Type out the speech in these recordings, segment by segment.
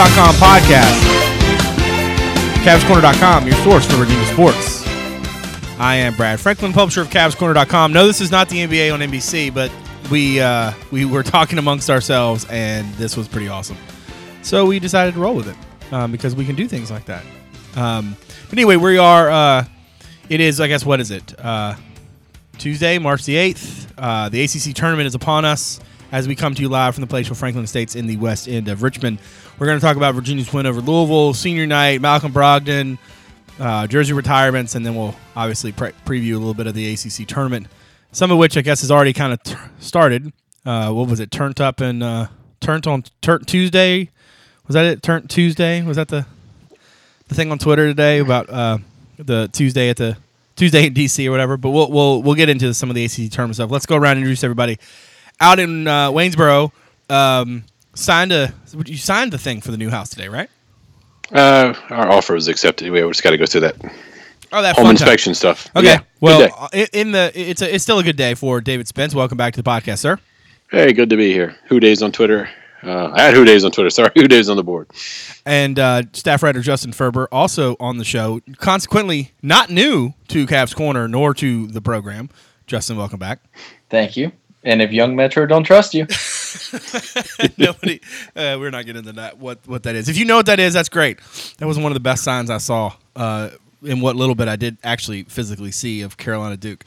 CavsCorner.com podcast. CavsCorner.com, your source for Virginia sports. I am Brad Franklin, publisher of CavsCorner.com. No, this is not the NBA on NBC, but we uh, we were talking amongst ourselves, and this was pretty awesome. So we decided to roll with it um, because we can do things like that. Um, but anyway, we are. Uh, it is, I guess, what is it? Uh, Tuesday, March the 8th. Uh, the ACC tournament is upon us as we come to you live from the place where Franklin Estates in the west end of Richmond. We're going to talk about Virginia's win over Louisville, senior night, Malcolm Brogdon, uh, jersey retirements, and then we'll obviously pre- preview a little bit of the ACC tournament, some of which I guess has already kind of t- started. Uh, what was it? Turned up and uh, turned on turn Tuesday. Was that it? Turned Tuesday. Was that the the thing on Twitter today about uh, the Tuesday at the Tuesday in DC or whatever. But we'll we'll we'll get into some of the ACC tournament stuff. Let's go around and introduce everybody. Out in uh, Waynesboro, um, signed a you signed the thing for the new house today, right? Uh, our offer was accepted. We just got to go through that Oh, that home fun time. inspection stuff. Okay, Yeah, well, day. i- in the it's a, it's still a good day for David Spence. Welcome back to the podcast, sir. hey, good to be here. Who days on Twitter? Uh, I had Who days on Twitter. Sorry, Who days on the board. And uh, staff writer Justin Ferber also on the show. Consequently, not new to Cavs Corner nor to the program. Justin, welcome back. Thank you. And if Young Metro don't trust you, Nobody, uh, we're not getting into that. What what that is? If you know what that is, that's great. That was one of the best signs I saw uh, in what little bit I did actually physically see of Carolina Duke.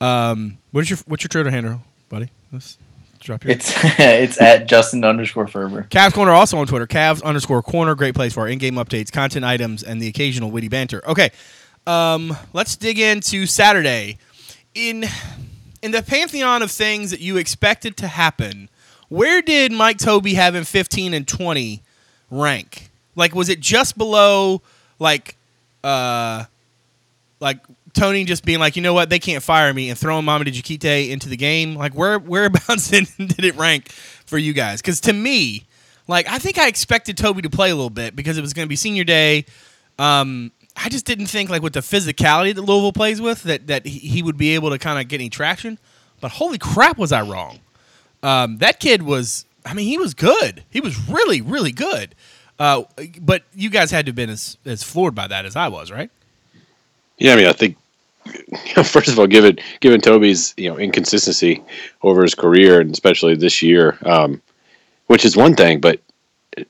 Um, what is your what's your Twitter handle, buddy? Let's drop your. it's it's at Justin underscore Ferber. Cavs Corner also on Twitter. Cavs underscore Corner. Great place for our in-game updates, content items, and the occasional witty banter. Okay, um, let's dig into Saturday. In in the pantheon of things that you expected to happen, where did Mike Tobey having 15 and 20 rank? Like, was it just below like uh like Tony just being like, you know what, they can't fire me, and throwing Mamadi Diakite into the game. Like, where whereabouts did it rank for you guys? Because to me, like, I think I expected Tobey to play a little bit because it was going to be senior day. Um, I just didn't think like with the physicality that Louisville plays with that that he, would be able to kind of get any traction. But holy crap, was I wrong? Um, that kid was. I mean, he was good. He was really, really good. Uh, but you guys had to have been as, as floored by that as I was, right? Yeah, I mean, I think first of all, given given Tobey's you know inconsistency over his career and especially this year, um, which is one thing, but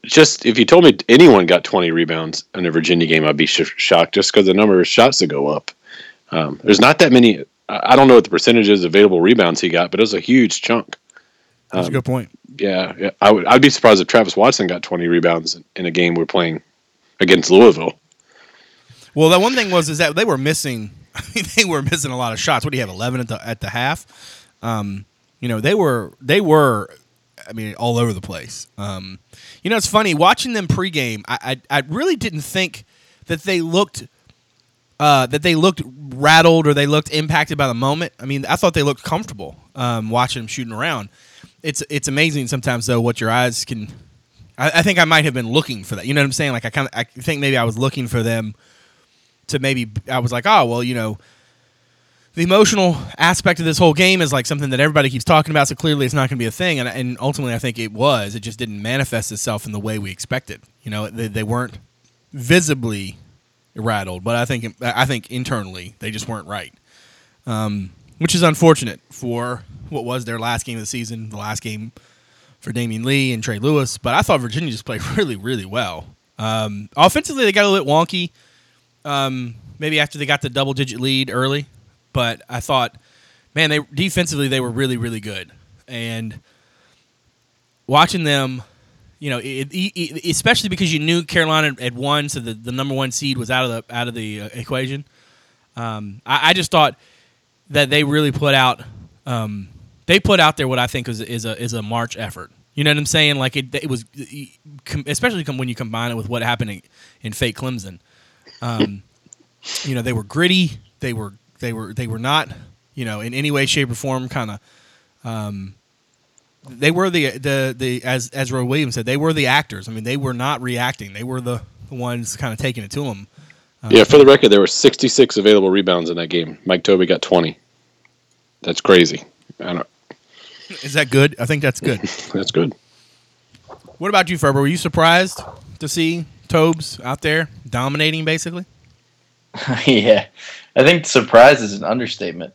just if you told me anyone got 20 rebounds in a Virginia game, I'd be sh- shocked just because the number of shots that go up. Um, there's not that many. I don't know what the percentages of available rebounds he got, but it was a huge chunk. That's a Um, good point. Yeah, yeah, I would. I'd be surprised if Travis Watson got 20 rebounds in, in a game we're playing against Louisville. Well, that one thing was is that they were missing. I mean, they were missing a lot of shots. What do you have? Eleven at the at the half. Um, you know, they were they were. I mean, all over the place. Um, you know, it's funny watching them pregame. I, I I really didn't think that they looked uh, that they looked rattled or they looked impacted by the moment. I mean, I thought they looked comfortable um, watching them shooting around. It's it's amazing sometimes though what your eyes can. I, I think I might have been looking for that. You know what I'm saying? Like I kind of I think maybe I was looking for them to maybe I was like, oh well, you know, the emotional aspect of this whole game is like something that everybody keeps talking about. So clearly, it's not going to be a thing. And, and ultimately, I think it was. It just didn't manifest itself in the way we expected. You know, they, they weren't visibly rattled, but I think I think internally they just weren't right, um, which is unfortunate for what was their last game of the season, the last game for Damion Lee and Trey Lewis. But I thought Virginia just played really, really well. Um, offensively, they got a little wonky. Um, maybe after they got the double digit lead early, but I thought, man, they defensively they were really, really good. And watching them, you know, it, it, especially because you knew Carolina had won, so the, the number one seed was out of the out of the uh, equation. Um, I, I just thought that they really put out um, they put out there what I think is is a is a March effort. You know what I'm saying? Like it, it was, especially when you combine it with what happened in, in fake Clemson. Um, you know, they were gritty. They were they were they were not you know in any way, shape, or form kind of. Um, they were the the the as as Roy Williams said, they were the actors. I mean, they were not reacting. They were the, the ones kind of taking it to them. Yeah, for the record, there were 66 available rebounds in that game. Mike Tobey got 20. That's crazy. I don't. Is that good? I think that's good. That's good. what about you, Ferber? Were you surprised to see Tobes out there dominating, basically? yeah, I think surprise is an understatement.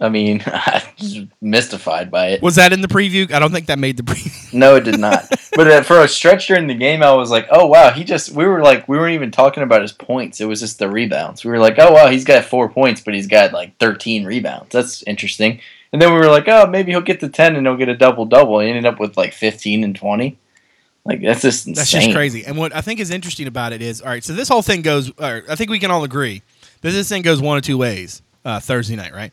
I mean, I'm just mystified by it. Was that in the preview? I don't think that made the preview. No, it did not. but uh, for a stretch during the game, I was like, "Oh wow!" He just we were like we weren't even talking about his points. It was just the rebounds. We were like, "Oh wow, he's got four points, but he's got like 13 rebounds. That's interesting." And then we were like, "Oh, maybe he'll get to 10 and he'll get a double double." He ended up with like 15 and 20. Like that's just insane. That's just crazy. And what I think is interesting about it is, all right, so this whole thing goes. Right, I think we can all agree that this thing goes one of two ways. Uh, Thursday night, right?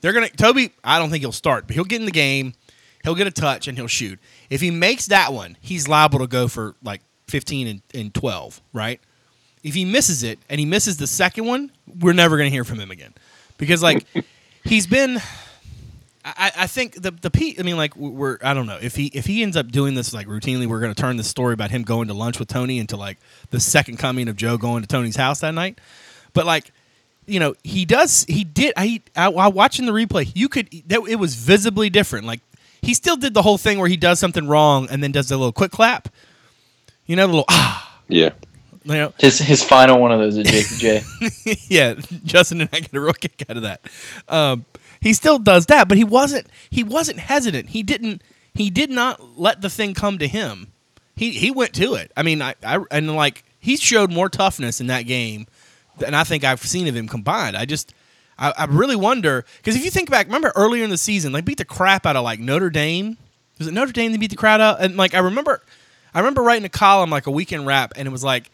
They're gonna Tobey. I don't think he'll start, but he'll get in the game. He'll get a touch and he'll shoot. If he makes that one, he's liable to go for like 15 and, and 12, right? If he misses it and he misses the second one, we're never going to hear from him again. Because, like, he's been. I, I think the the P. I mean, like we're I don't know if he if he ends up doing this like routinely, we're going to turn the story about him going to lunch with Tony into like the second coming of Joe going to Tony's house that night. But like, you know, he does he did I, I while watching the replay, you could that it was visibly different. Like he still did the whole thing where he does something wrong and then does a little quick clap. You know, the little ah. Yeah. You know, His his final one of those at JPJ. yeah, Justin and I get a real kick out of that. Um, he still does that, but he wasn't. He wasn't hesitant. He didn't. He did not let the thing come to him. He he went to it. I mean, I, I and like he showed more toughness in that game than I think I've seen of him combined. I just. I, I really wonder because if you think back, remember earlier in the season, they beat the crap out of like Notre Dame. Was it Notre Dame that beat the crowd out? And like I remember, I remember writing a column like a weekend wrap, and it was like,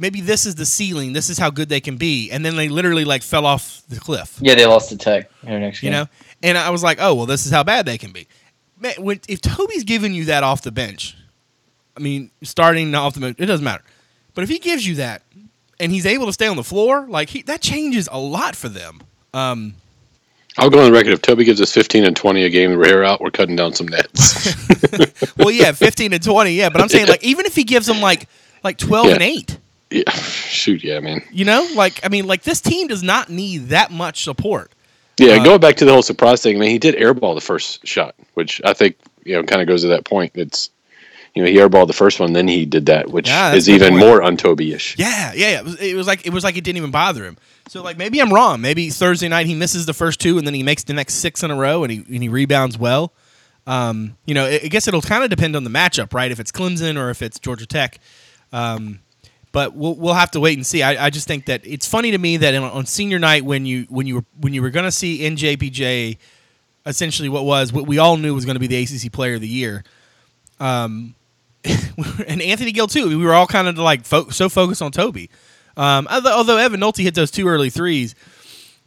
maybe this is the ceiling. This is how good they can be. And then they literally like fell off the cliff. Yeah, they lost to Tech. Next you know, and I was like, oh well, this is how bad they can be. Man, when, if Tobey's giving you that off the bench, I mean, starting off the bench, it doesn't matter. But if he gives you that, and he's able to stay on the floor, like he, that changes a lot for them. Um, I'll go on the record. If Tobey gives us 15 and 20 a game, we're here out. We're cutting down some nets. well, yeah, 15 and 20, yeah. But I'm saying, like, even if he gives them like like 12 yeah. and 8, yeah. Shoot, yeah, man. you know, like I mean, like this team does not need that much support. Yeah, Uh, going back to the whole surprise thing, I mean, he did airball the first shot, which I think, you know, kind of goes to that point. It's, you know, he airballed the first one, then he did that, which Yeah, is even point. more un-Tobey-ish. Yeah, yeah. It was, it was like it was like it didn't even bother him. So like maybe I'm wrong. Maybe Thursday night he misses the first two and then he makes the next six in a row and he and he rebounds well. Um, you know, I I guess it'll kind of depend on the matchup, right? If it's Clemson or if it's Georgia Tech. Um, but we'll we'll have to wait and see. I, I just think that it's funny to me that on, on senior night when you when you were when you were going to see NJPJ, essentially what was what we all knew was going to be the ACC Player of the Year. Um, and Anthony Gill too. We were all kind of like fo- so focused on Tobey. Um, although, Evan Nolte hit those two early threes,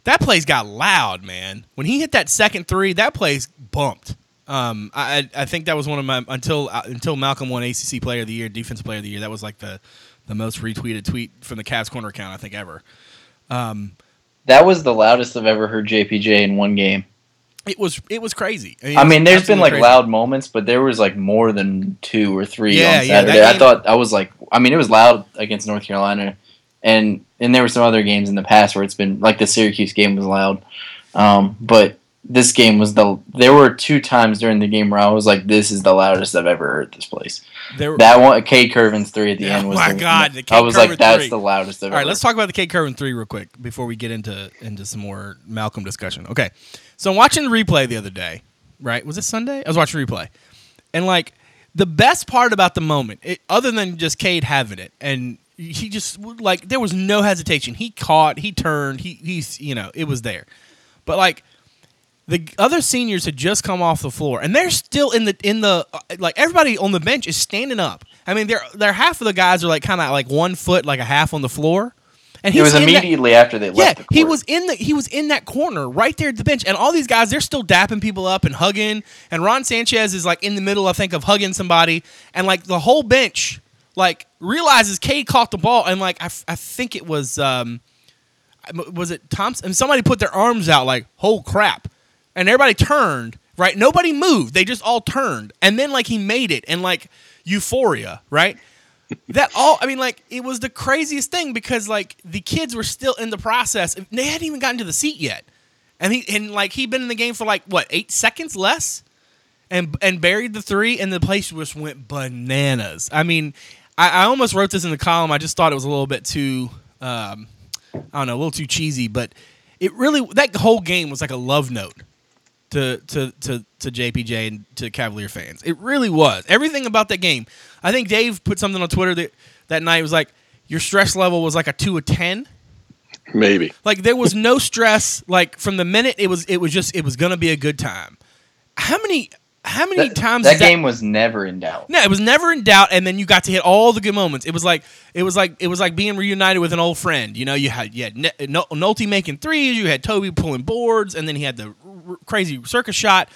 that place got loud, man. When he hit that second three, that place bumped. Um, I I I think that was one of my until uh, until Malcolm won ACC Player of the Year, Defensive Player of the Year. That was like the the most retweeted tweet from the Cavs corner account I think ever. Um, That was the loudest I've ever heard JPJ in one game. it was it was crazy. I it's mean, there's been like crazy. loud moments, but there was like more than two or three Yeah, on yeah, that Saturday. I thought I was like, I mean, it was loud against North Carolina, and and there were some other games in the past where it's been like the Syracuse game was loud, um, but this game was the. There were two times during the game where I was like, this is the loudest I've ever heard this place. There That one, Caid Kirven's three at the Yeah, end was. my the, God, the I was like, that's three. the loudest I've All right, ever. let's talk about the K Curvin three real quick before we get into into some more Malcolm discussion. Okay, so I'm watching the replay the other day. Right, was it Sunday? I was watching replay, and like the best part about the moment, it, other than just Caid having it, and he just like there was no hesitation. He caught, he turned, he he's you know it was there, but like the other seniors had just come off the floor and they're still in the in the uh, like everybody on the bench is standing up. I mean, they're they're half of the guys are like kind of like one foot, like a half on the floor. And he was in that- immediately after they yeah, left. the he was in the he was in that corner right there at the bench, and all these guys they're still dapping people up and hugging. And Ron Sanchez is like in the middle, I think, of hugging somebody, and like the whole bench like realizes Caid caught the ball, and like I, I think it was um was it Thompson? And somebody put their arms out like, "Oh crap!" And everybody turned. Right, nobody moved. They just all turned, and then like he made it, and like euphoria, right? that all I mean, like it was the craziest thing because like the kids were still in the process. They hadn't even gotten to the seat yet, and he and like he'd been in the game for like what eight seconds less, and and buried the three, and the place just went bananas. I mean, I, I almost wrote this in the column. I just thought it was a little bit too, um, I don't know, a little too cheesy, but it really that whole game was like a love note to to to to JPJ and to Cavalier fans. It really was. Everything about that game. I think Dave put something on Twitter that that night was like your stress level was like a two of ten. Maybe. Like there was no stress. Like from the minute it was, it was just it was gonna be a good time. How many? How many That, times? that game was never in doubt. No, it was never in doubt, and then you got to hit all the good moments. It was like it was like it was like being reunited with an old friend. You know, you had you had Nol- Nolte making threes, you had Tobey pulling boards, and then he had the r- crazy circus shot.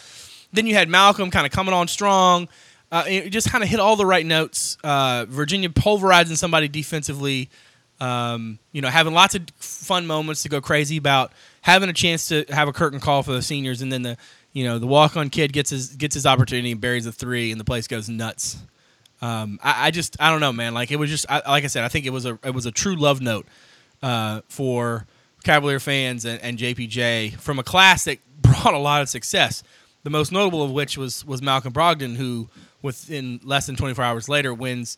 Then you had Malcolm kind of coming on strong. Uh, it just kind of hit all the right notes. Uh, Virginia pulverizing somebody defensively. Um, you know, having lots of fun moments to go crazy about. Having a chance to have a curtain call for the seniors, and then the you know the walk on kid gets his gets his opportunity and buries a three, and the place goes nuts. Um, I, I just I don't know, man. Like it was just I, like I said, I think it was a it was a true love note uh, for Cavalier fans and, and JPJ from a class that brought a lot of success. The most notable of which was was Malcolm Brogdon, who within less than 24 hours later wins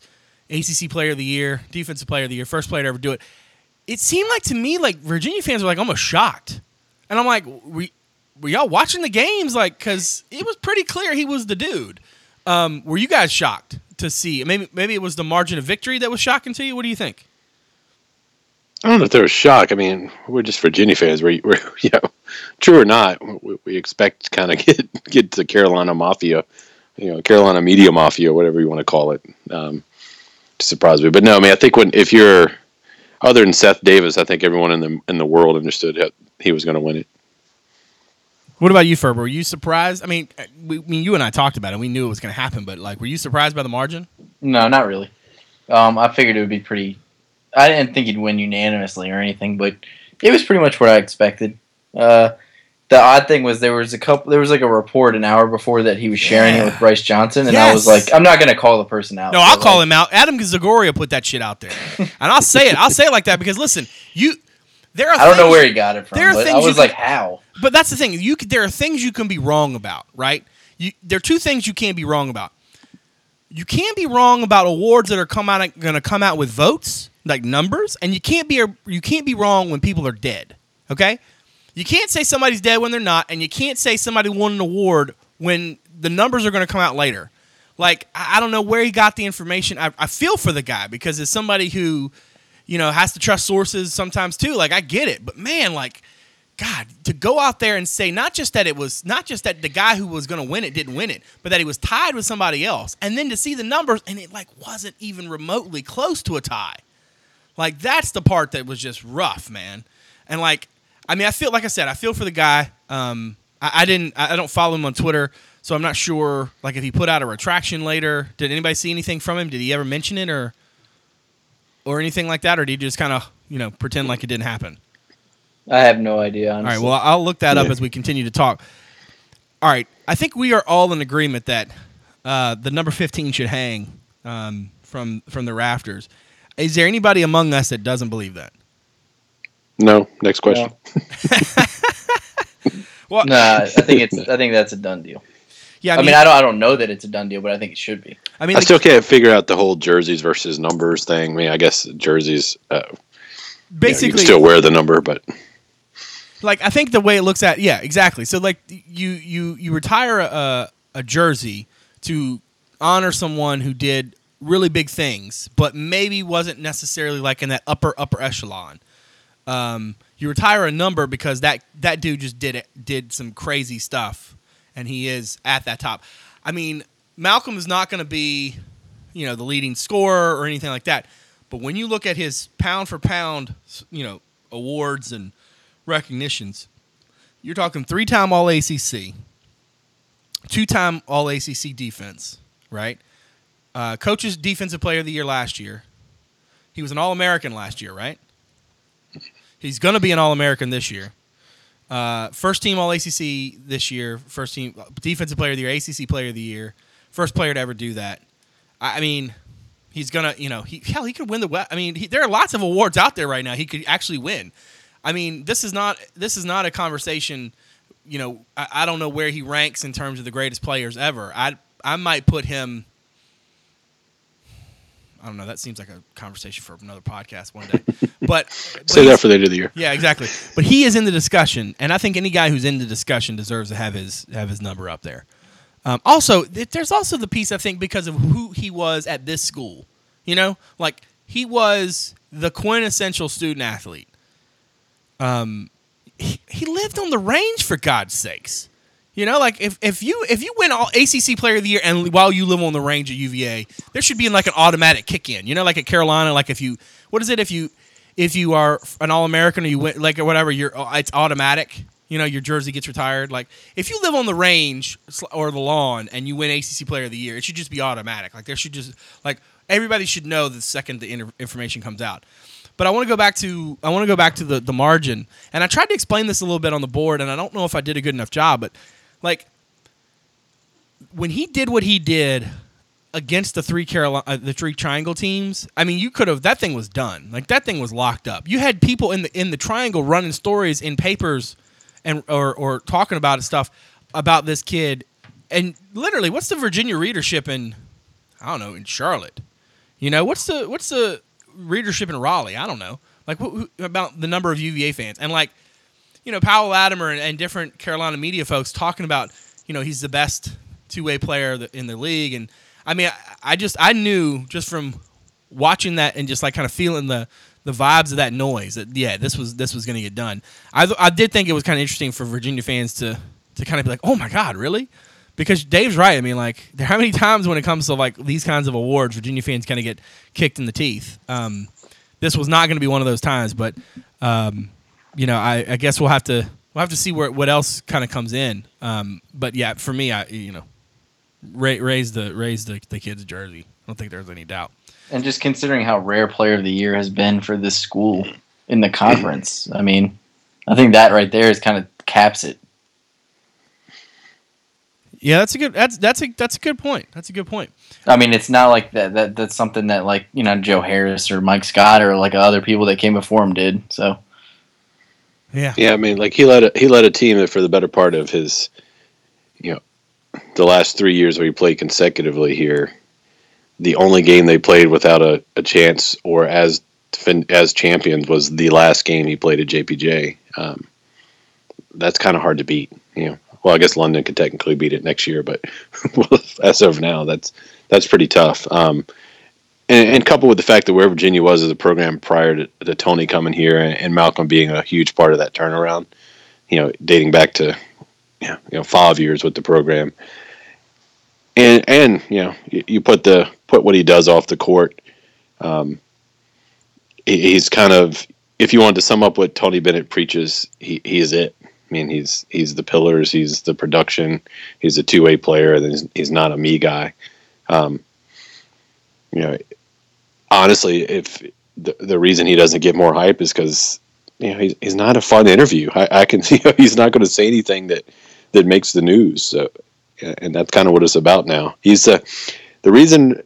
ACC Player of the Year, Defensive Player of the Year, first player to ever do it. It seemed like to me like Virginia fans were like almost shocked, and I'm like, were, were y'all watching the games? Like, because it was pretty clear he was the dude. Um, were you guys shocked to see? Maybe maybe it was the margin of victory that was shocking to you. What do you think? I don't know if there was shock. I mean, we're just Virginia fans. We're, we're you know, true or not, we, we expect to kind of get get the Carolina Mafia, you know, Carolina Media Mafia, whatever you want to call it, um, to surprise me. But no, I mean, I think when if you're other than Seth Davis, I think everyone in the in the world understood how he was going to win it. What about you, Ferber? Were you surprised? I mean, uh, we, I mean, you and I talked about it. We knew it was going to happen, but like, were you surprised by the margin? No, not really. Um, I figured it would be pretty. I didn't think he'd win unanimously or anything, but it was pretty much what I expected. Uh, the odd thing was there was a couple. There was like a report an hour before that he was sharing Yeah. it with Brice Johnson, and I was like, I'm not gonna call the person out. No, I'll call him out. Adam Zagoria put that shit out there, and I'll say it. I'll say it like that because listen, you. There are I don't know where he got it from, there are I things you was can- like, how? But that's the thing. You there are things you can be wrong about, right? You, there are two things you can't be wrong about. You can't be wrong about awards that are come out going to come out with votes, like numbers, and you can't be you can't be wrong when people are dead. Okay, you can't say somebody's dead when they're not, and you can't say somebody won an award when the numbers are going to come out later. Like I I don't know where he got the information. I, I feel for the guy because as somebody who, you know, has to trust sources sometimes too. Like I get it, but man, like God, to go out there and say not just that it was not just that the guy who was going to win it didn't win it, but that he was tied with somebody else, and then to see the numbers and it like wasn't even remotely close to a tie. Like that's the part that was just rough, man. And like, I mean, I feel like I said, I feel for the guy. Um, I, I didn't, I I don't follow him on Twitter, so I'm not sure. Like, if he put out a retraction later, did anybody see anything from him? Did he ever mention it or, or anything like that, or did you just kind of, you know, pretend like it didn't happen? I have no idea. All Honestly. right. Well, I'll look that up as we continue to talk. All right. I think we are all in agreement that uh, the number 15 should hang um, from from the rafters. Is there anybody among us that doesn't believe that? No, next question. Well, Nah, I think it's. I think that's a done deal. Yeah. I mean, I, don't. I don't know that it's a done deal, but I think it should be. I mean, I the- still can't figure out the whole jerseys versus numbers thing. I mean, I guess jerseys, uh, you, know, you basically, still wear the number, but like I think the way it looks at, yeah, exactly. So like you you you retire a a jersey to honor someone who did really big things, but maybe wasn't necessarily like in that upper upper echelon. Um, you retire a number because that that dude just did it did some crazy stuff, and he is at that top. I mean, Malcolm is not going to be, you know, the leading scorer or anything like that. But when you look at his pound for pound, you know, awards and recognitions, you're talking three time All ACC, two time All ACC defense, right? Uh, coach's defensive player of the year last year. He was an All American last year, right? He's going to be an All American this year. Uh, first team All ACC this year. First team defensive player of the year, ACC player of the year. First player to ever do that. I, I mean, he's gonna, you know, he hell he could win the. we- I mean, he, there are lots of awards out there right now. He could actually win. I mean, this is not this is not a conversation you know, I, I don't know where he ranks in terms of the greatest players ever. I I might put him. I don't know. That seems like a conversation for another podcast one day. But, Say that for the end of the year. yeah, exactly. But he is in the discussion, and I think any guy who's in the discussion deserves to have his have his number up there. Um, also, th- there's also the piece I think because of who he was at this school. You know, like he was the quintessential student athlete. Um, he, he lived on the range for God's sakes. You know, like if, if you if you win all ACC Player of the Year and while you live on the range at UVA, there should be like an automatic kick in. You know, like at Carolina, like if you what is it if you if you are an All American or you win like or whatever, you're oh, it's automatic. You know, your jersey gets retired. Like if you live on the range or the lawn and you win ACC Player of the Year, it should just be automatic. Like there should just like everybody should know the second the information comes out. But I want to go back to I want to go back to the the margin, and I tried to explain this a little bit on the board, and I don't know if I did a good enough job, but like when he did what he did against the three Carolina, uh, the three triangle teams. I mean, you could have that thing was done. Like that thing was locked up. You had people in the in the triangle running stories in papers, and or or talking about stuff about this kid, and literally, what's the Virginia readership in? I don't know in Charlotte. You know what's the what's the readership in Raleigh? I don't know. Like about the number of UVA fans and like you know, Powell Latimer and, and different Carolina media folks talking about, you know, he's the best two way player in the league. And I mean, I, I just, I knew just from watching that and just like kind of feeling the, the vibes of that noise that, yeah, this was, this was going to get done. I, I did think it was kind of interesting for Virginia fans to, to kind of be like, oh my God, really? Because Dave's right. I mean, like, there how many times when it comes to like these kinds of awards, Virginia fans kind of get kicked in the teeth. Um, this was not going to be one of those times, but um, you know, I, I guess we'll have to we'll have to see where what else kind of comes in. Um, but yeah, for me, I you know, ra- raise the raise the, the kid's jersey. I don't think there's any doubt. And just considering how rare Player of the Year has been for this school in the conference, I mean, I think that right there is kind of caps it. Yeah, that's a good that's that's a that's a good point. That's a good point. I mean, it's not like that. That that's something that like you know Joe Harris or Mike Scott or like other people that came before him did. So Yeah. Yeah, I mean, like he led a, he led a team that for the better part of his, you know, the last three years where he played consecutively here, the only game they played without a, a chance or as as champions was the last game he played at JPJ. Um, that's kind of hard to beat. You know, well, I guess London could technically beat it next year, but as of now, that's that's pretty tough. Um, and, and coupled with the fact that where Virginia was as a program prior to, to Tony coming here and, and Malcolm being a huge part of that turnaround, you know, dating back to you know five years with the program, and and you know you, you put the put what he does off the court, um, he, he's kind of if you wanted to sum up what Tony Bennett preaches, he, he is it. I mean, he's he's the pillars, he's the production, he's a two way player, and he's, he's not a me guy. Um, you know, honestly, if the, the reason he doesn't get more hype is because you know he's, he's not a fun interview. I, I can see he's not going to say anything that that makes the news. So, and that's kind of what it's about now. He's uh, the reason.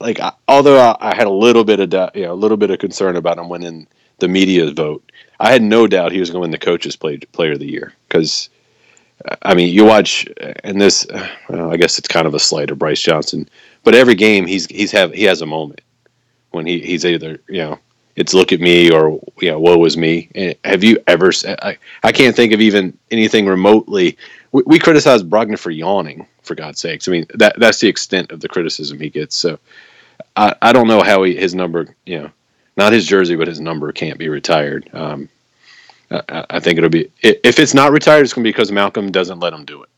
Like, I, although I, I had a little bit of doubt, you know, a little bit of concern about him winning the media vote, I had no doubt he was going to win the coaches play, player of the year because. I mean, you watch, and this. Well, I guess it's kind of a slight of Brice Johnson, but every game he's he's have he has a moment when he, he's either you know it's look at me or you know woe is me. And Have you ever? I I can't think of even anything remotely. We, we criticize Brogdon for yawning, for God's sakes. I mean that that's the extent of the criticism he gets. So I, I don't know how he, his number, you know, not his jersey, but his number can't be retired. Um, I- I, think it'll be if it's not retired, it's going to be because Malcolm doesn't let him do it.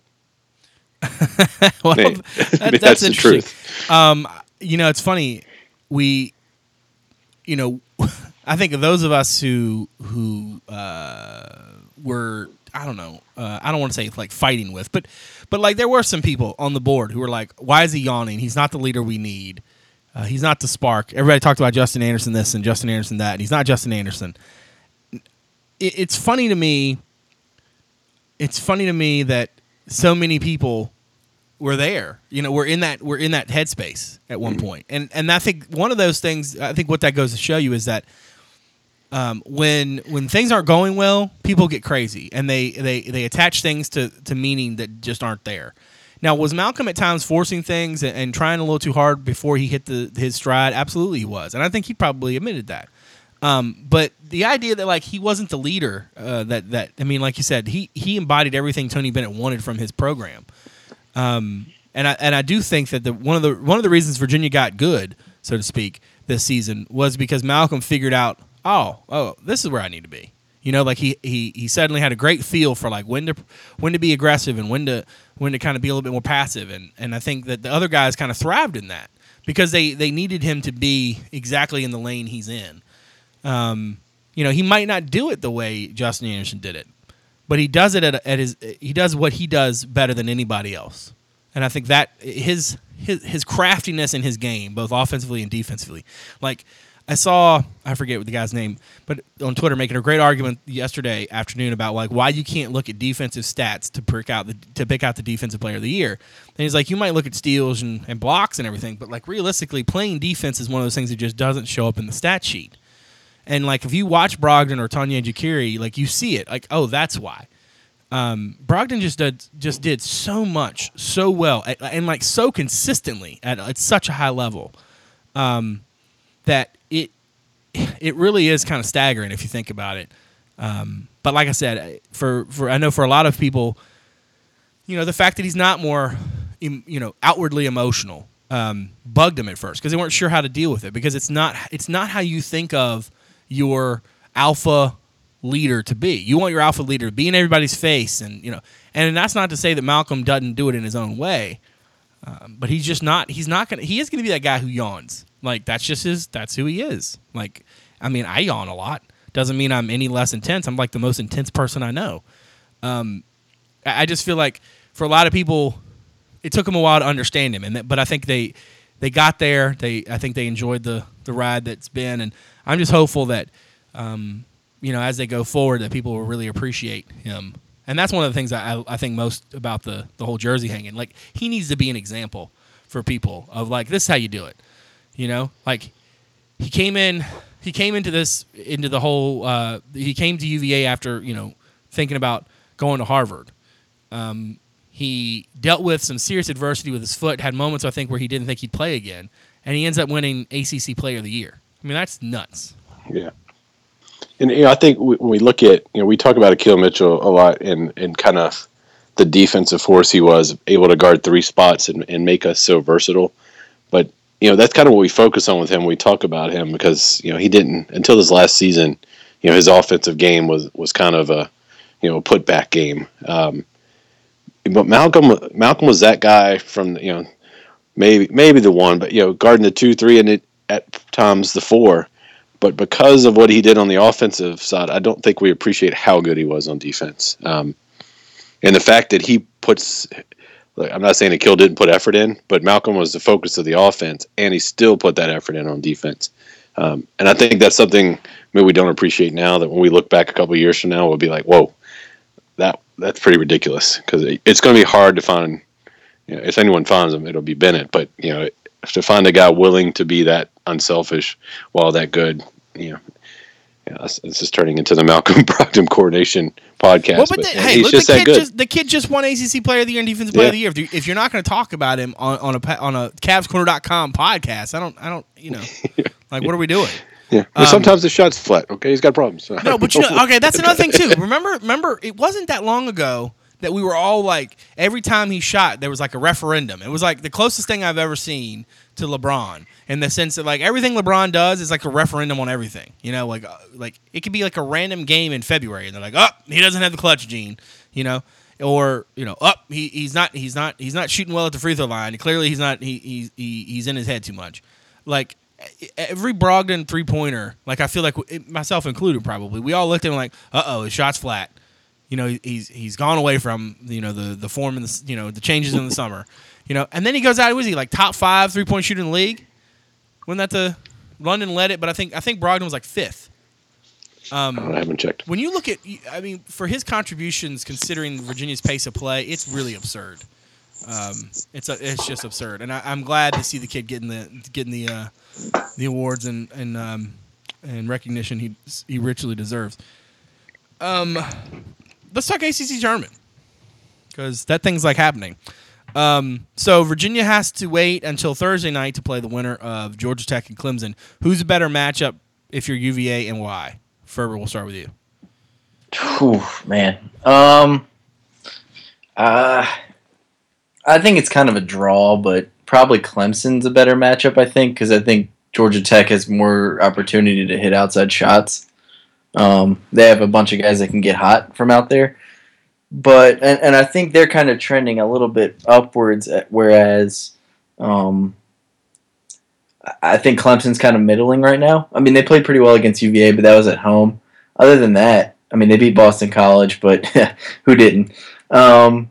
well, that- mean, that's, the truth. Um, you know, it's funny. We, you know, I think of those of us who who uh, were I don't know. Uh, I don't want to say like fighting with, but but like there were some people on the board who were like, "Why is he yawning? He's not the leader we need. Uh, he's not the spark." Everybody talked about Justin Anderson this and Justin Anderson that, and he's not Justin Anderson. It, it's funny to me. It's funny to me that so many people we're there. You know, we're in that we're in that headspace at one point. And and I think one of those things I think what that goes to show you is that um, when when things aren't going well, people get crazy and they they they attach things to to meaning that just aren't there. Now, was Malcolm at times forcing things and, and trying a little too hard before he hit the his stride? Absolutely, he was, and I think he probably admitted that. Um, but the idea that like he wasn't the leader, uh, that that I mean, like you said, he he embodied everything Tony Bennett wanted from his program. Um, and I and I do think that the one of the one of the reasons Virginia got good, so to speak, this season was because Malcolm figured out, oh, oh, this is where I need to be. You know, like he he he suddenly had a great feel for like when to when to be aggressive and when to when to kind of be a little bit more passive, and and I think that the other guys kind of thrived in that because they they needed him to be exactly in the lane he's in. Um, you know, he might not do it the way Justin Anderson did it, but he does it at, at his he does what he does better than anybody else. And I think that his his his craftiness in his game, both offensively and defensively, like I saw I forget what the guy's name, but on Twitter making a great argument yesterday afternoon about like why you can't look at defensive stats to pick out the to pick out the defensive player of the year. And he's like, you might look at steals and, and blocks and everything, but like realistically, playing defense is one of those things that just doesn't show up in the stat sheet. And like if you watch Brogdon or Tonye Jekiri, like you see it, like oh that's why. Um, Brogdon just did just did so much so well and, and like so consistently at, at such a high level um, that it it really is kind of staggering if you think about it. Um, but like I said, for for I know for a lot of people, you know, the fact that he's not more, you know, outwardly emotional um, bugged them at first because they weren't sure how to deal with it because it's not it's not how you think of your alpha leader to be. You want your alpha leader to be in everybody's face, and you know, and that's not to say that Malcolm doesn't do it in his own way, um, but he's just not. He's not gonna. He is gonna be that guy who yawns. Like that's just his. That's who he is. Like I mean, I yawn a lot. Doesn't mean I'm any less intense. I'm like the most intense person I know. Um, I just feel like for a lot of people, it took them a while to understand him, and that, but I think they they got there. They I think they enjoyed the the ride that's been, and I'm just hopeful that. Um, you know, as they go forward, that people will really appreciate him. And that's one of the things I, I think most about the, the whole jersey hanging. Like, he needs to be an example for people of, like, this is how you do it. You know? Like, he came in, he came into this, into the whole, uh, he came to UVA after, you know, thinking about going to Harvard. Um, he dealt with some serious adversity with his foot, had moments, I think, where he didn't think he'd play again. And he ends up winning ACC Player of the Year. I mean, that's nuts. Yeah and you know, I think when we look at you know we talk about Akil Mitchell a lot and and kind of the defensive force he was able to guard three spots and, and make us so versatile. But you know that's kind of what we focus on with him. We talk about him because you know he didn't until this last season. You know his offensive game was was kind of a you know put back game. Um, but Malcolm Malcolm was that guy from you know maybe maybe the one, but you know guarding the two three and it, at times the four but because of what he did on the offensive side, I don't think we appreciate how good he was on defense. Um, and the fact that he puts, I'm not saying that Kill didn't put effort in, but Malcolm was the focus of the offense, and he still put that effort in on defense. Um, and I think that's something maybe we don't appreciate now. That when we look back a couple years from now, we'll be like, "Whoa, that that's pretty ridiculous." Because it, it's going to be hard to find. You know, if anyone finds him, it'll be Bennett. But you know, to find a guy willing to be that unselfish while that good, you know, yeah, this is turning into the Malcolm Brogdon coordination podcast. Well, but, but the, hey, look, the kid, just, the kid just won ACC Player of the Year and Defensive Player yeah. of the Year. If, you, if you're not going to talk about him on, on a on a CavsCorner.com podcast, I don't, I don't, you know, like what are we doing? Yeah, um, sometimes the shot's flat. Okay, he's got problems. So. No, but you know, okay, that's another thing too. Remember, remember, it wasn't that long ago that we were all like, every time he shot, there was like a referendum. It was like the closest thing I've ever seen to LeBron in the sense that like everything LeBron does is like a referendum on everything. You know, like uh, like it could be like a random game in February, and they're like, oh, he doesn't have the clutch gene. You know, or you know, up oh, he, he's not he's not he's not shooting well at the free throw line. Clearly, he's not he, he, he he's in his head too much. Like every Brogdon three pointer, like I feel like myself included, probably we all looked at him like, uh oh, his shot's flat you know he's he's gone away from you know the the form in the you know the changes in the summer, you know, and then he goes out. Was he like top five three point shooter in the league? Wasn't that the London led it? But I think I think Brogdon was like fifth. Um, I haven't checked. When you look at, I mean, for his contributions, considering Virginia's pace of play, it's really absurd. Um, it's a, it's just absurd, and I, am glad to see the kid getting the getting the uh, the awards and and um, and recognition he he richly deserves. Um, let's talk ACC tournament because that thing's like happening. Um, so Virginia has to wait until Thursday night to play the winner of Georgia Tech and Clemson. Who's a better matchup if you're UVA and why? Ferber, we'll start with you. Whew, man. Um, uh, I think it's kind of a draw, but probably Clemson's a better matchup. I think because I think Georgia Tech has more opportunity to hit outside shots. Um, they have a bunch of guys that can get hot from out there, but and, and I think they're kind of trending a little bit upwards. At, whereas, um, I think Clemson's kind of middling right now. I mean, they played pretty well against UVA, but that was at home. Other than that, I mean, they beat Boston College, but who didn't? Um,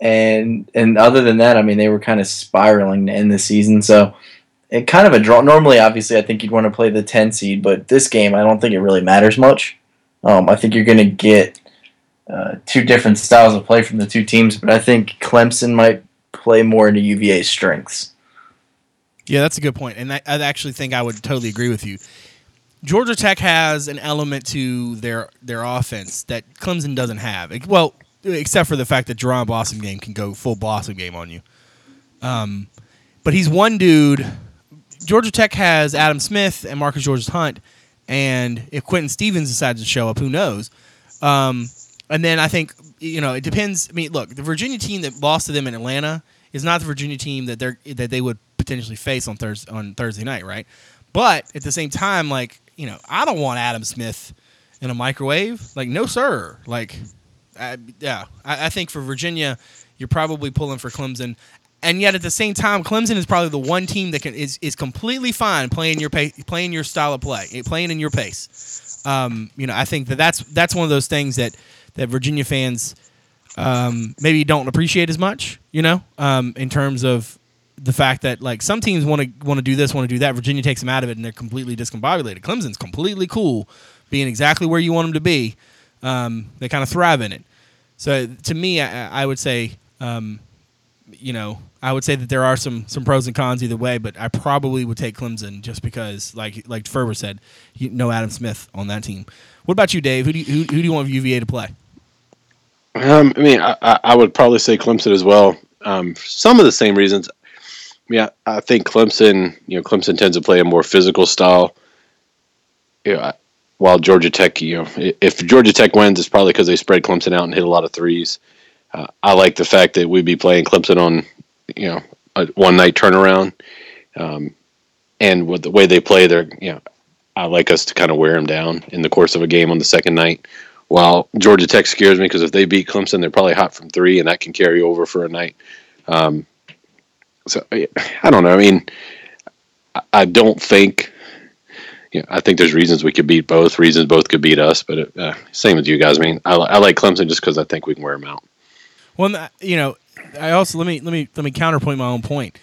and and other than that, I mean, they were kind of spiraling to end the season. So it kind of a draw. Normally, obviously, I think you'd want to play the 10 seed, but this game, I don't think it really matters much. Um, I think you're going to get uh, two different styles of play from the two teams, but I think Clemson might play more into UVA's strengths. Yeah, that's a good point, and I, I actually think I would totally agree with you. Georgia Tech has an element to their their offense that Clemson doesn't have. Well, except for the fact that Jaron Blossomgame can go full Blossomgame on you. Um, but he's one dude Georgia Tech has Adam Smith and Marcus Georges Hunt, and if Quinton Stephens decides to show up, who knows? Um, and then I think you know it depends. I mean, look, the Virginia team that lost to them in Atlanta is not the Virginia team that they're that they would potentially face on Thursday on Thursday night, right? But at the same time, like you know, I don't want Adam Smith in a microwave. Like, no, sir. Like, I, yeah, I, I think for Virginia, you're probably pulling for Clemson and yet at the same time, Clemson is probably the one team that can is, is completely fine playing your playing your style of play, eh, playing in your pace. Um, you know, I think that that's that's one of those things that that Virginia fans um, maybe don't appreciate as much. You know, um, in terms of the fact that like some teams want to want to do this, want to do that. Virginia takes them out of it, and they're completely discombobulated. Clemson's completely cool, being exactly where you want them to be. Um, they kind of thrive in it. So to me, I, I would say, um, you know, I would say that there are some some pros and cons either way, but I probably would take Clemson just because, like like Ferber said, you know Adam Smith on that team. What about you, Dave? Who do you, who, who do you want UVA to play? Um, I mean, I, I would probably say Clemson as well. Um, some of the same reasons. Yeah, I think Clemson. You know, Clemson tends to play a more physical style. You know, while Georgia Tech, you know, if Georgia Tech wins, it's probably because they spread Clemson out and hit a lot of threes. Uh, I like the fact that we'd be playing Clemson on you know a one night turnaround. Um, and with the way they play, they're you know I like us to kind of wear them down in the course of a game on the second night. While Georgia Tech scares me because if they beat Clemson, they're probably hot from three, and that can carry over for a night. Um, so I don't know. I mean, I don't think. You know, I think there's reasons we could beat both. Reasons both could beat us, but uh, same with you guys. I mean, I, I like Clemson just because I think we can wear them out. Well, you know, I also let me let me let me counterpoint my own point.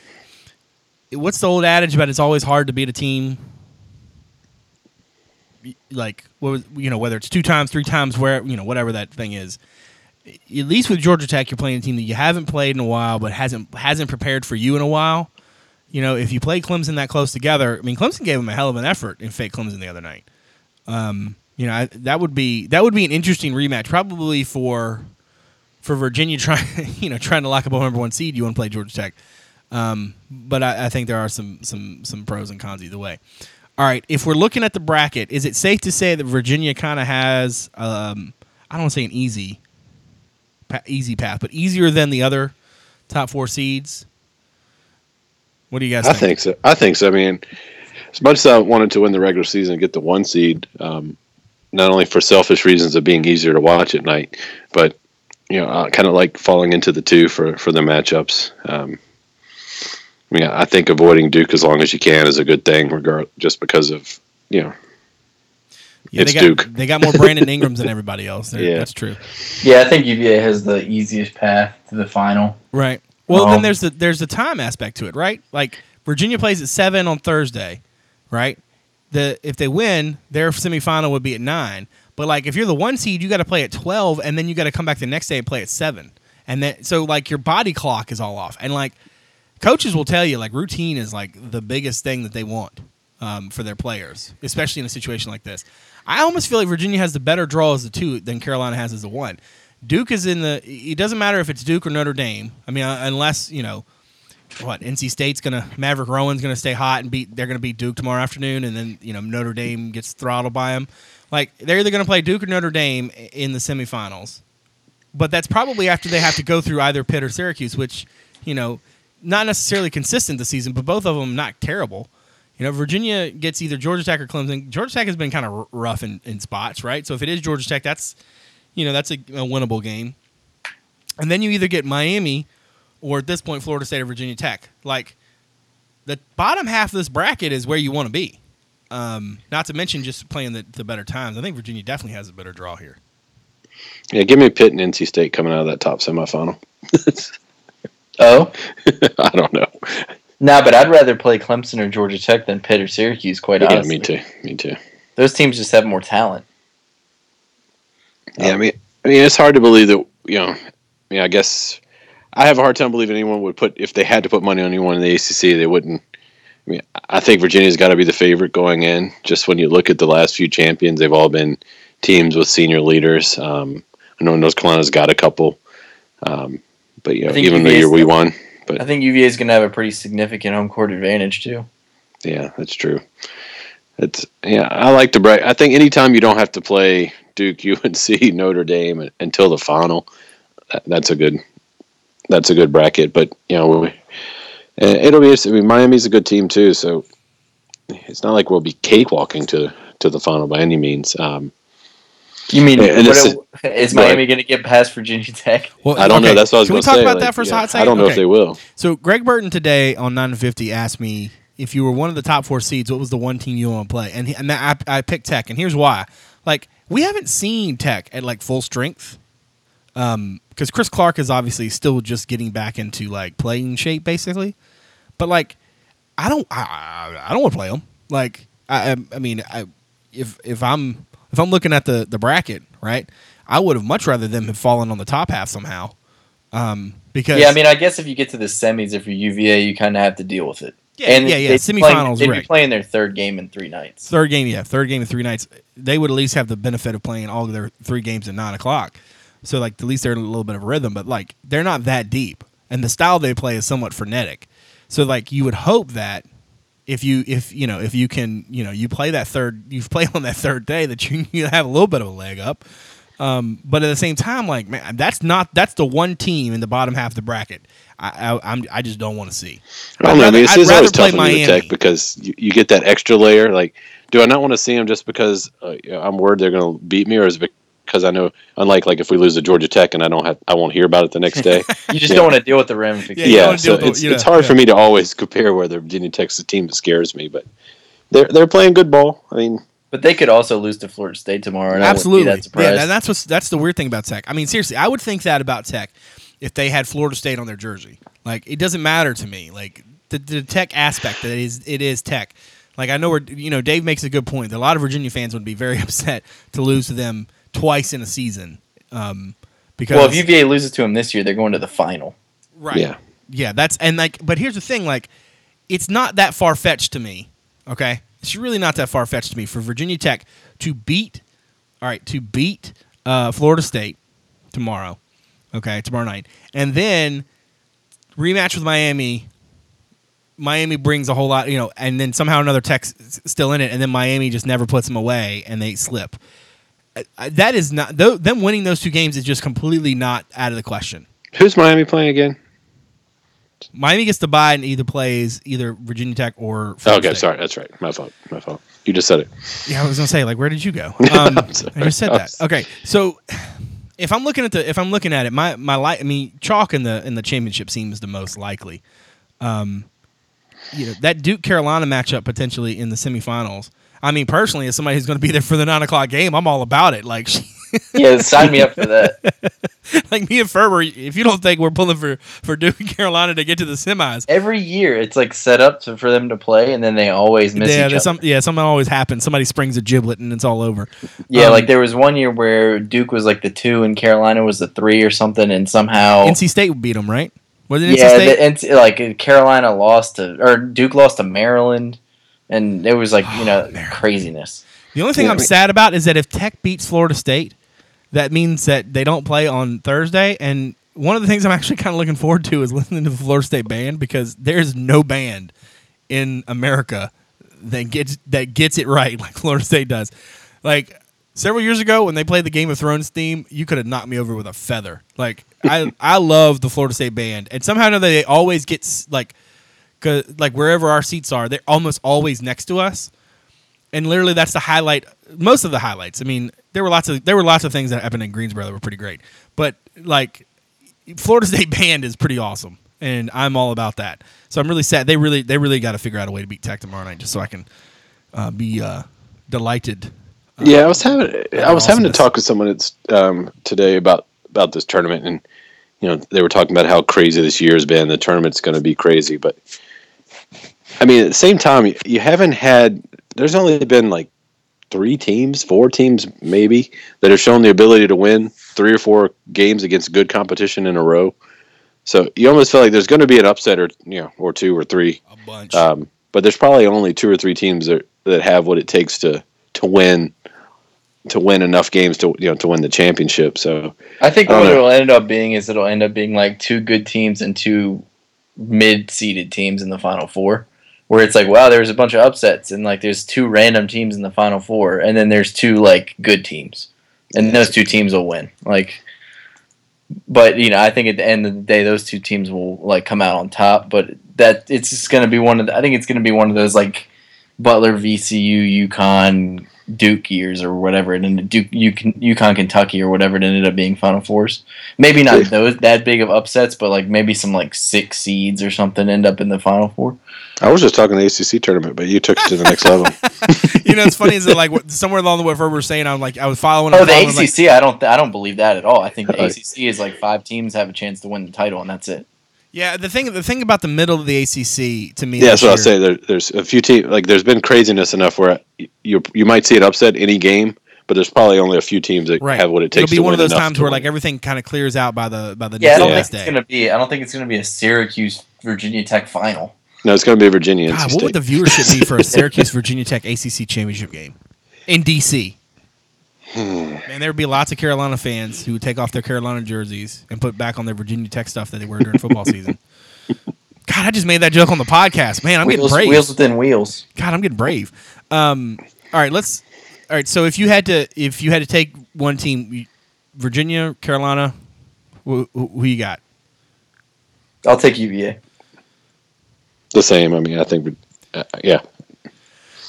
What's the old adage about it's always hard to beat a team? Like you know whether it's two times, three times, where you know whatever that thing is. At least with Georgia Tech, you're playing a team that you haven't played in a while, but hasn't hasn't prepared for you in a while. You know, if you play Clemson that close together, I mean, Clemson gave them a hell of an effort in fake Clemson the other night. Um, you know, I, that would be that would be an interesting rematch, probably for for Virginia trying you know trying to lock up a number one seed, you want to play Georgia Tech. Um, but I, I, think there are some some some pros and cons either way. All right, if we're looking at the bracket, is it safe to say that Virginia kind of has um, I don't want to say an easy easy path, but easier than the other top four seeds? What do you guys? Think? I think, think so. I think so. I mean, as much as I wanted to win the regular season and get the one seed, um, not only for selfish reasons of being easier to watch at night, but you know, uh, kind of like falling into the two for for the matchups. Um, I mean, I think avoiding Duke as long as you can is a good thing, regard just because of you know. Yeah, it's they got, Duke. They got more Brandon Ingrams than everybody else. They're, yeah, that's true. Yeah, I think UVA has the easiest path to the final. Right. Well, um, then there's the there's the time aspect to it, right? Like Virginia plays at seven on Thursday, right? The if they win, their semifinal would be at nine. But like if you're the one seed, you got to play at 12 and then you got to come back the next day and play at 7. And then so like your body clock is all off. And like coaches will tell you like routine is like the biggest thing that they want. um, for their players, especially in a situation like this. I almost feel like Virginia has the better draw as the two than Carolina has as the one. Duke is in the. It doesn't matter if it's Duke or Notre Dame. I mean, uh, unless you know what NC State's gonna Maverick Rowan's gonna stay hot and beat. They're gonna beat Duke tomorrow afternoon, and then you know Notre Dame gets throttled by them. Like they're either gonna play Duke or Notre Dame in the semifinals, but that's probably after they have to go through either Pitt or Syracuse, which you know not necessarily consistent this season, but both of them not terrible. You know, Virginia gets either Georgia Tech or Clemson. Georgia Tech has been kind of rough in, in spots, right? So if it is Georgia Tech, that's you know that's a, a winnable game. And then you either get Miami or at this point Florida State or Virginia Tech. Like the bottom half of this bracket is where you want to be. Um, not to mention just playing the, the better times. I think Virginia definitely has a better draw here. Yeah, give me Pitt and NC State coming out of that top semifinal. Oh, I don't know. no, but I'd rather play Clemson or Georgia Tech than Pitt or Syracuse. Quite Yeah, honestly, me too. Me too. Those teams just have more talent. Yeah, I mean, I mean, it's hard to believe that you know. I mean, I guess I have a hard time believing anyone would put if they had to put money on anyone in the ACC, they wouldn't. I mean, I think Virginia's got to be the favorite going in. Just when you look at the last few champions, they've all been teams with senior leaders. Um, I know North Carolina's got a couple, um, but you know, even the UVA's year we won, but I think UVA is going to have a pretty significant home court advantage too. Yeah, that's true. It's yeah, I like to break. I think anytime you don't have to play Duke, UNC, Notre Dame until the final, that, that's a good that's a good bracket. But you know, we, and it'll be. I mean, Miami's a good team too, so it's not like we'll be cakewalking to to the final by any means. Um, You mean and it's- is. Miami going to get past Virginia Tech? Well, I don't know. That's what I was going to say. Can we going talk about like, that for a yeah, hot second? I don't know Okay. if they will. So Greg Burton today on 950 asked me if you were one of the top four seeds, what was the one team you want to play? And he, and I, I picked Tech, and here's why. Like we haven't seen Tech at like full strength, um, because Chris Clarke is obviously still just getting back into like playing shape, basically. But like, I don't, I, I- don't want to play him. Like, I, I- mean, I, if if I'm if I'm looking at the the bracket, right, I would have much rather them have fallen on the top half somehow. Um, because Yeah, I mean, I guess if you get to the semis, if you're UVA, you kind of have to deal with it. Yeah, and yeah, yeah. Semifinals, playing, they'd right. be playing their third game in three nights. Third game, yeah, third game in three nights. They would at least have the benefit of playing all of their three games at nine o'clock. So like at least they're in a little bit of rhythm, but like they're not that deep, and the style they play is somewhat frenetic. So like you would hope that if you if you know if you can you know you play that third you play on that third day that you, you have a little bit of a leg up. Um, but at the same time, like man, that's not that's the one team in the bottom half of the bracket. I I, I'm, I just don't want to see. I don't I'd know. I rather- mean, it's, I'd it's rather always tough Miami. Tech because you, you get that extra layer. Like, do I not want to see them just because uh, I'm worried they're going to beat me, or is it because I know, unlike like if we lose to Georgia Tech and I don't have, I won't hear about it the next day. You just Yeah. don't want to deal with the ramifications. you don't yeah, so with the- it's you know, it's hard yeah. for me to always compare whether Virginia Tech's a team that scares me, but they're they're playing good ball. I mean, But they could also lose to Florida State tomorrow, and Absolutely. I be that surprised. Yeah, that's what's that's the weird thing about Tech. I mean, seriously, I would think that about Tech if they had Florida State on their jersey. Like, it doesn't matter to me. Like the, the Tech aspect that it is it is Tech. Like I know we're you know Dave makes a good point. that A lot of Virginia fans would be very upset to lose to them twice in a season. Um, because well, if UVA loses to them this year, they're going to the final. right, yeah, yeah, that's and like, but here's the thing: like, it's not that far fetched to me. Okay, it's really not that far fetched to me for Virginia Tech to beat. All right, to beat uh, Florida State tomorrow. Okay, tomorrow night, and then rematch with Miami. Miami brings a whole lot, you know, and then somehow another Tech's still in it, and then Miami just never puts them away, and they slip. That is not tho- them winning those two games is just completely not out of the question. who's Miami playing again? Miami gets to buy and either plays either Virginia Tech or Florida okay, State. sorry, that's right. My fault. My fault. You just said it. Yeah, I was gonna say like, where did you go? Um. I just said that. Okay, so if I'm looking at the if I'm looking at it, my my li- I mean, chalk in the in the championship seems the most likely. Um, you know that Duke Carolina matchup potentially in the semifinals. I mean, personally, as somebody who's going to be there for the nine o'clock game, I'm all about it. Like, Yeah, sign me up for that. like me and Ferber, if you don't think we're pulling for for Duke and Carolina to get to the semis, Every year, it's like set up to, for them to play, and then they always miss yeah, each other. some yeah, something always happens. Somebody springs a giblet and it's all over. yeah, um, like there was one year where Duke was like the two, and Carolina was the three or something, and somehow NC State would beat them, right? Was it NC yeah, State? the, like Carolina lost to or Duke lost to Maryland. And it was like you know Oh, craziness. The only thing I'm sad about is that if Tech beats Florida State, that means that they don't play on Thursday. And one of the things I'm actually kind of looking forward to is listening to the Florida State band because there's no band in America that gets that gets it right like Florida State does. Like several years ago when they played the Game of Thrones theme, you could have knocked me over with a feather. Like I I love the Florida State band, and somehow or another they always get like. 'Cause, Like wherever our seats are, they're almost always next to us. And literally that's the highlight most of the highlights. I mean there were lots of there were lots of things that happened in greensboro that were pretty great. But like florida state band is pretty awesome and i'm all about that. So i'm really sad they really they really got to figure out a way to beat tech tomorrow night just so i can uh, be uh, delighted. Yeah, I was having I was having to talk with someone it's um, today about about this tournament, and you know they were talking about how crazy this year has been. The tournament's going to be crazy, but I mean at the same time, you, you haven't had. There's only been like three teams, four teams maybe that have shown the ability to win three or four games against good competition in a row. So you almost feel like there's going to be an upset or you know or two or three a bunch um, but there's probably only two or three teams that, that have what it takes to to win to win enough games to you know to win the championship. So I think I what know. it'll end up being is it'll end up being like two good teams and two mid-seeded teams in the final four, where it's like, wow, there's a bunch of upsets and like there's two random teams in the final four, and then there's two like good teams, and those two teams will win. Like, but you know, I think at the end of the day, those two teams will like come out on top. But that it's just gonna be one of the, I think it's gonna be one of those like Butler, VCU, UConn, Duke years or whatever, and then Duke, UConn, UConn, Kentucky or whatever it ended up being Final Fours. Maybe not those that big of upsets, but like maybe some like six seeds or something end up in the Final Four. I was just talking the ACC tournament, but you took it to the next level. you know it's funny is that like somewhere along the way where we were saying i'm like i was following Oh, the following, like- ACC, I don't, I don't believe that at all. I think the Right. ACC is like five teams have a chance to win the title, and that's it. yeah the thing the thing about the middle of the acc to me yeah, this so I'll say there, there's a few teams like there's been craziness enough where you you might see it upset any game, but there's probably only a few teams that right have what it takes. it'll be to one win of those times where win. like everything kind of clears out by the by the Yeah, I don't next think day it's gonna be. I don't think it's gonna be a Syracuse Virginia Tech final. No, it's going to be Virginia. NC God, State. what would the viewership be for a Syracuse Virginia Tech ACC championship game in DC? Hmm. Man, there would be lots of Carolina fans who would take off their Carolina jerseys and put back on their Virginia Tech stuff that they wear during football season. God, I just made that joke on the podcast. Man, I'm getting brave. wheels within wheels. God, I'm getting brave. Um, all right, let's. All right, so if you had to, if you had to take one team, Virginia, Carolina, who, who who you got? I'll take UVA. The same? I mean, I think uh, yeah,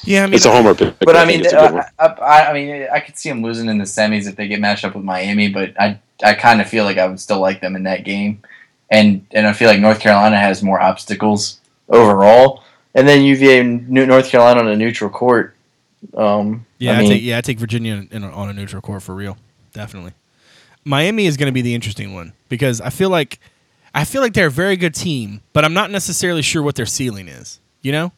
Yeah, I mean, it's a homer pick. But I, think mean, it's a good one. I, I, I mean, I could see them losing in the semis if they get matched up with Miami. But I, I kind of feel like I would still like them in that game, and and I feel like North Carolina has more obstacles overall, and then UVA and North Carolina on a neutral court. Um, Yeah, I I take yeah, I take Virginia in a, on a neutral court for real, definitely. Miami is going to be the interesting one because I feel like I feel like they're a very good team, but I'm not necessarily sure what their ceiling is. You know,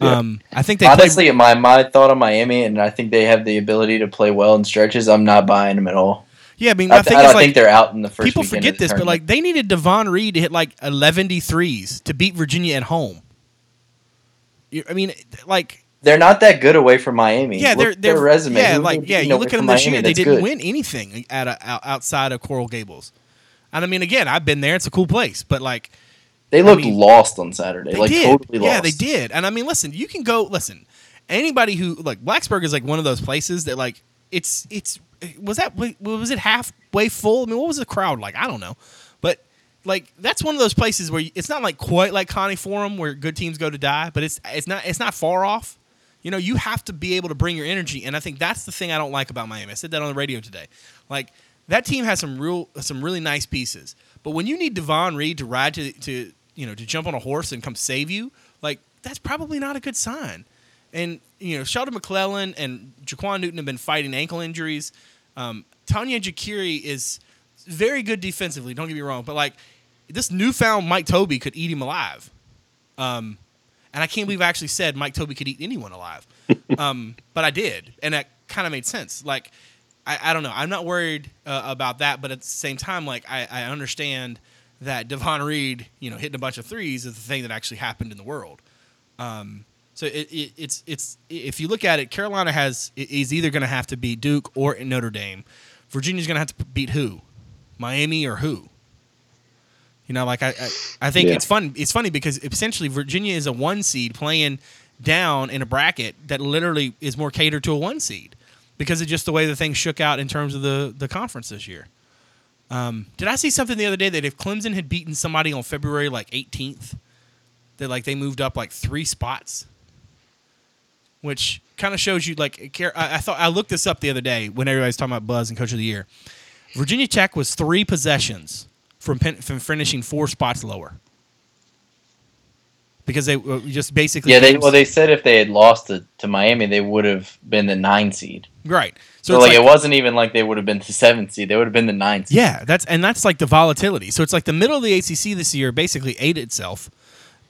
Yeah. um, I think they play. honestly, my my thought on Miami, and I think they have the ability to play well in stretches. I'm not buying them at all. Yeah, I mean, I, I thing don't is think they're out in the first. people forget this, but like they needed Davon Reed to hit like 11 threes to beat Virginia at home. I mean, like they're not that good away from Miami. yeah, Look they're their they're resume. Yeah, Who like yeah, you look at them this Miami year; they didn't good? win anything at a, outside of Coral Gables. And I mean, again, I've been there; it's a cool place, but like They looked mean, lost on Saturday. They like did. totally lost. Yeah, they did. And I mean, listen, you can go listen. Anybody who like Blacksburg is like one of those places that like it's it's was that was it halfway full? I mean, what was the crowd like? I don't know, but like that's one of those places where it's not like quite like Connie Forum where good teams go to die, but it's it's not it's not far off. You know, you have to be able to bring your energy, and I think that's the thing I don't like about Miami. I said that on the radio today. Like that team has some real some really nice pieces, but when you need Davon Reed to ride to to you know to jump on a horse and come save you, like that's probably not a good sign. And you know, Sheldon McClellan and Ja'Quan Newton have been fighting ankle injuries. Um, Tonye Jekiri is very good defensively. Don't get me wrong, but like this newfound Mike Tobey could eat him alive. Um, and I can't believe I actually said Mike Tobey could eat anyone alive. um, but I did, and that kind of made sense. Like, I, I don't know. I'm not worried uh, about that, but at the same time, like I, I understand that Davon Reed, you know, hitting a bunch of threes is the thing that actually happened in the world. Um, So it, it, it's it's if you look at it, Carolina has is either going to have to beat Duke or Notre Dame. Virginia's going to have to beat who, Miami or who. You know, like I I, I think Yeah. it's fun. It's funny because essentially Virginia is a one seed playing down in a bracket that literally is more catered to a one seed because of just the way the things shook out in terms of the the conference this year. Um, did I see something the other day that if Clemson had beaten somebody on February like 18th, that like they moved up like three spots, which kind of shows you like I, I thought I looked this up the other day when everybody's talking about Buzz and Coach of the Year. Virginia Tech was three possessions from pen- from finishing four spots lower because they uh, just basically Yeah, they well they said if they had lost to, to Miami, they would have been the nine seed. right. So, So, it's like, like, it wasn't even like they would have been the seventh seed; they would have been the nine seed. Yeah, that's and that's like the volatility. So it's like the middle of the ACC this year basically ate itself,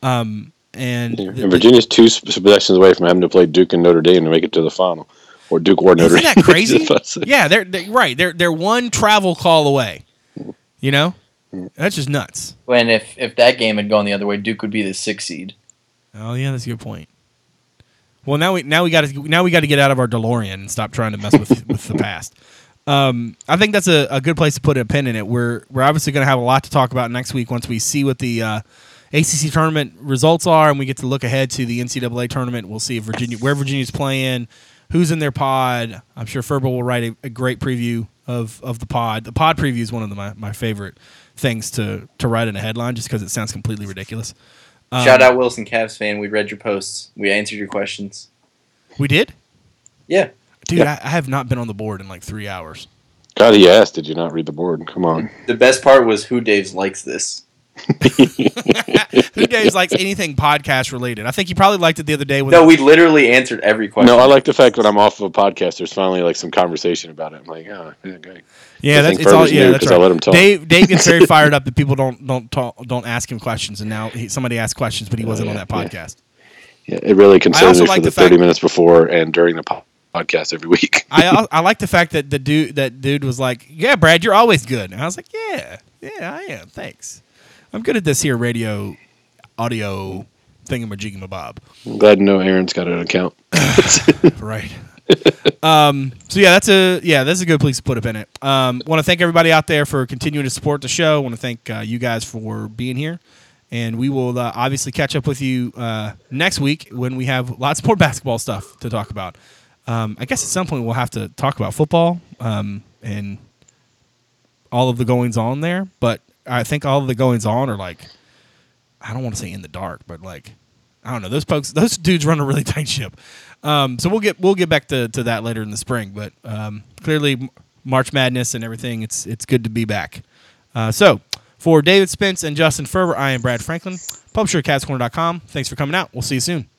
um, and Yeah. the- And Virginia's two s- possessions away from having to play Duke and Notre Dame to make it to the final, or Duke or Notre Isn't Dame. that crazy? That's what I said. yeah, they're, they're right. They're they're one travel call away. You know, that's just nuts. When if if that game had gone the other way, Duke would be the sixth seed. Oh yeah, that's a good point. Well, now we now we got to now we got to get out of our DeLorean and stop trying to mess with with the past. Um, I think that's a, a good place to put a pin in it. We're we're obviously going to have a lot to talk about next week once we see what the uh, ACC tournament results are, and we get to look ahead to the NCAA tournament. We'll see if Virginia where Virginia's playing, who's in their pod. I'm sure Ferber will write a, a great preview of of the pod. The pod preview is one of the, my my favorite things to to write in a headline, just because it sounds completely ridiculous. Um, Shout out Wilson Cavs fan. We read your posts. We answered your questions. We did. Yeah. Dude, Yeah. I, I have not been on the board in like three hours. God, he asked, "Did you not read the board? Come on." The best part was who Dave's likes this. Who Dave's likes anything podcast related? I think he probably liked it the other day. No, we literally answered every question. No, I like the fact that I'm off of a podcast, there's finally like some conversation about it. I'm like, oh, yeah, okay. yeah, that's it's all. Yeah, that's that's 'cause I right. let him talk. Dave Dave gets very fired up that people don't don't talk, don't ask him questions, and now he, somebody asked questions, but he oh, wasn't on that podcast. Yeah, it really concerns me like for the, the fact- 30 minutes before and during the po- podcast every week. I I like the fact that the dude that dude was like, "Yeah, Brad, you're always good," and I was like, "Yeah, yeah, I am. Thanks. I'm good at this here radio, audio thingamajigamabob." I'm glad to know Aaron's got an account. right. um, so yeah, that's a yeah, that's a good place to put a pin in it. Um, want to thank everybody out there for continuing to support the show. Want to thank uh, you guys for being here, and we will uh, obviously catch up with you uh, next week when we have lots more basketball stuff to talk about. Um, I guess at some point we'll have to talk about football um, and all of the goings on there, but I think all the goings on are like I don't want to say in the dark, but like I don't know. Those folks, those dudes run a really tight ship. Um, so we'll get we'll get back to, to that later in the spring. But um, clearly, March Madness and everything, it's it's good to be back. Uh, so for David Spence and Justin Ferber, I am Brad Franklin, publisher at CavsCorner.com. Thanks for coming out. We'll see you soon.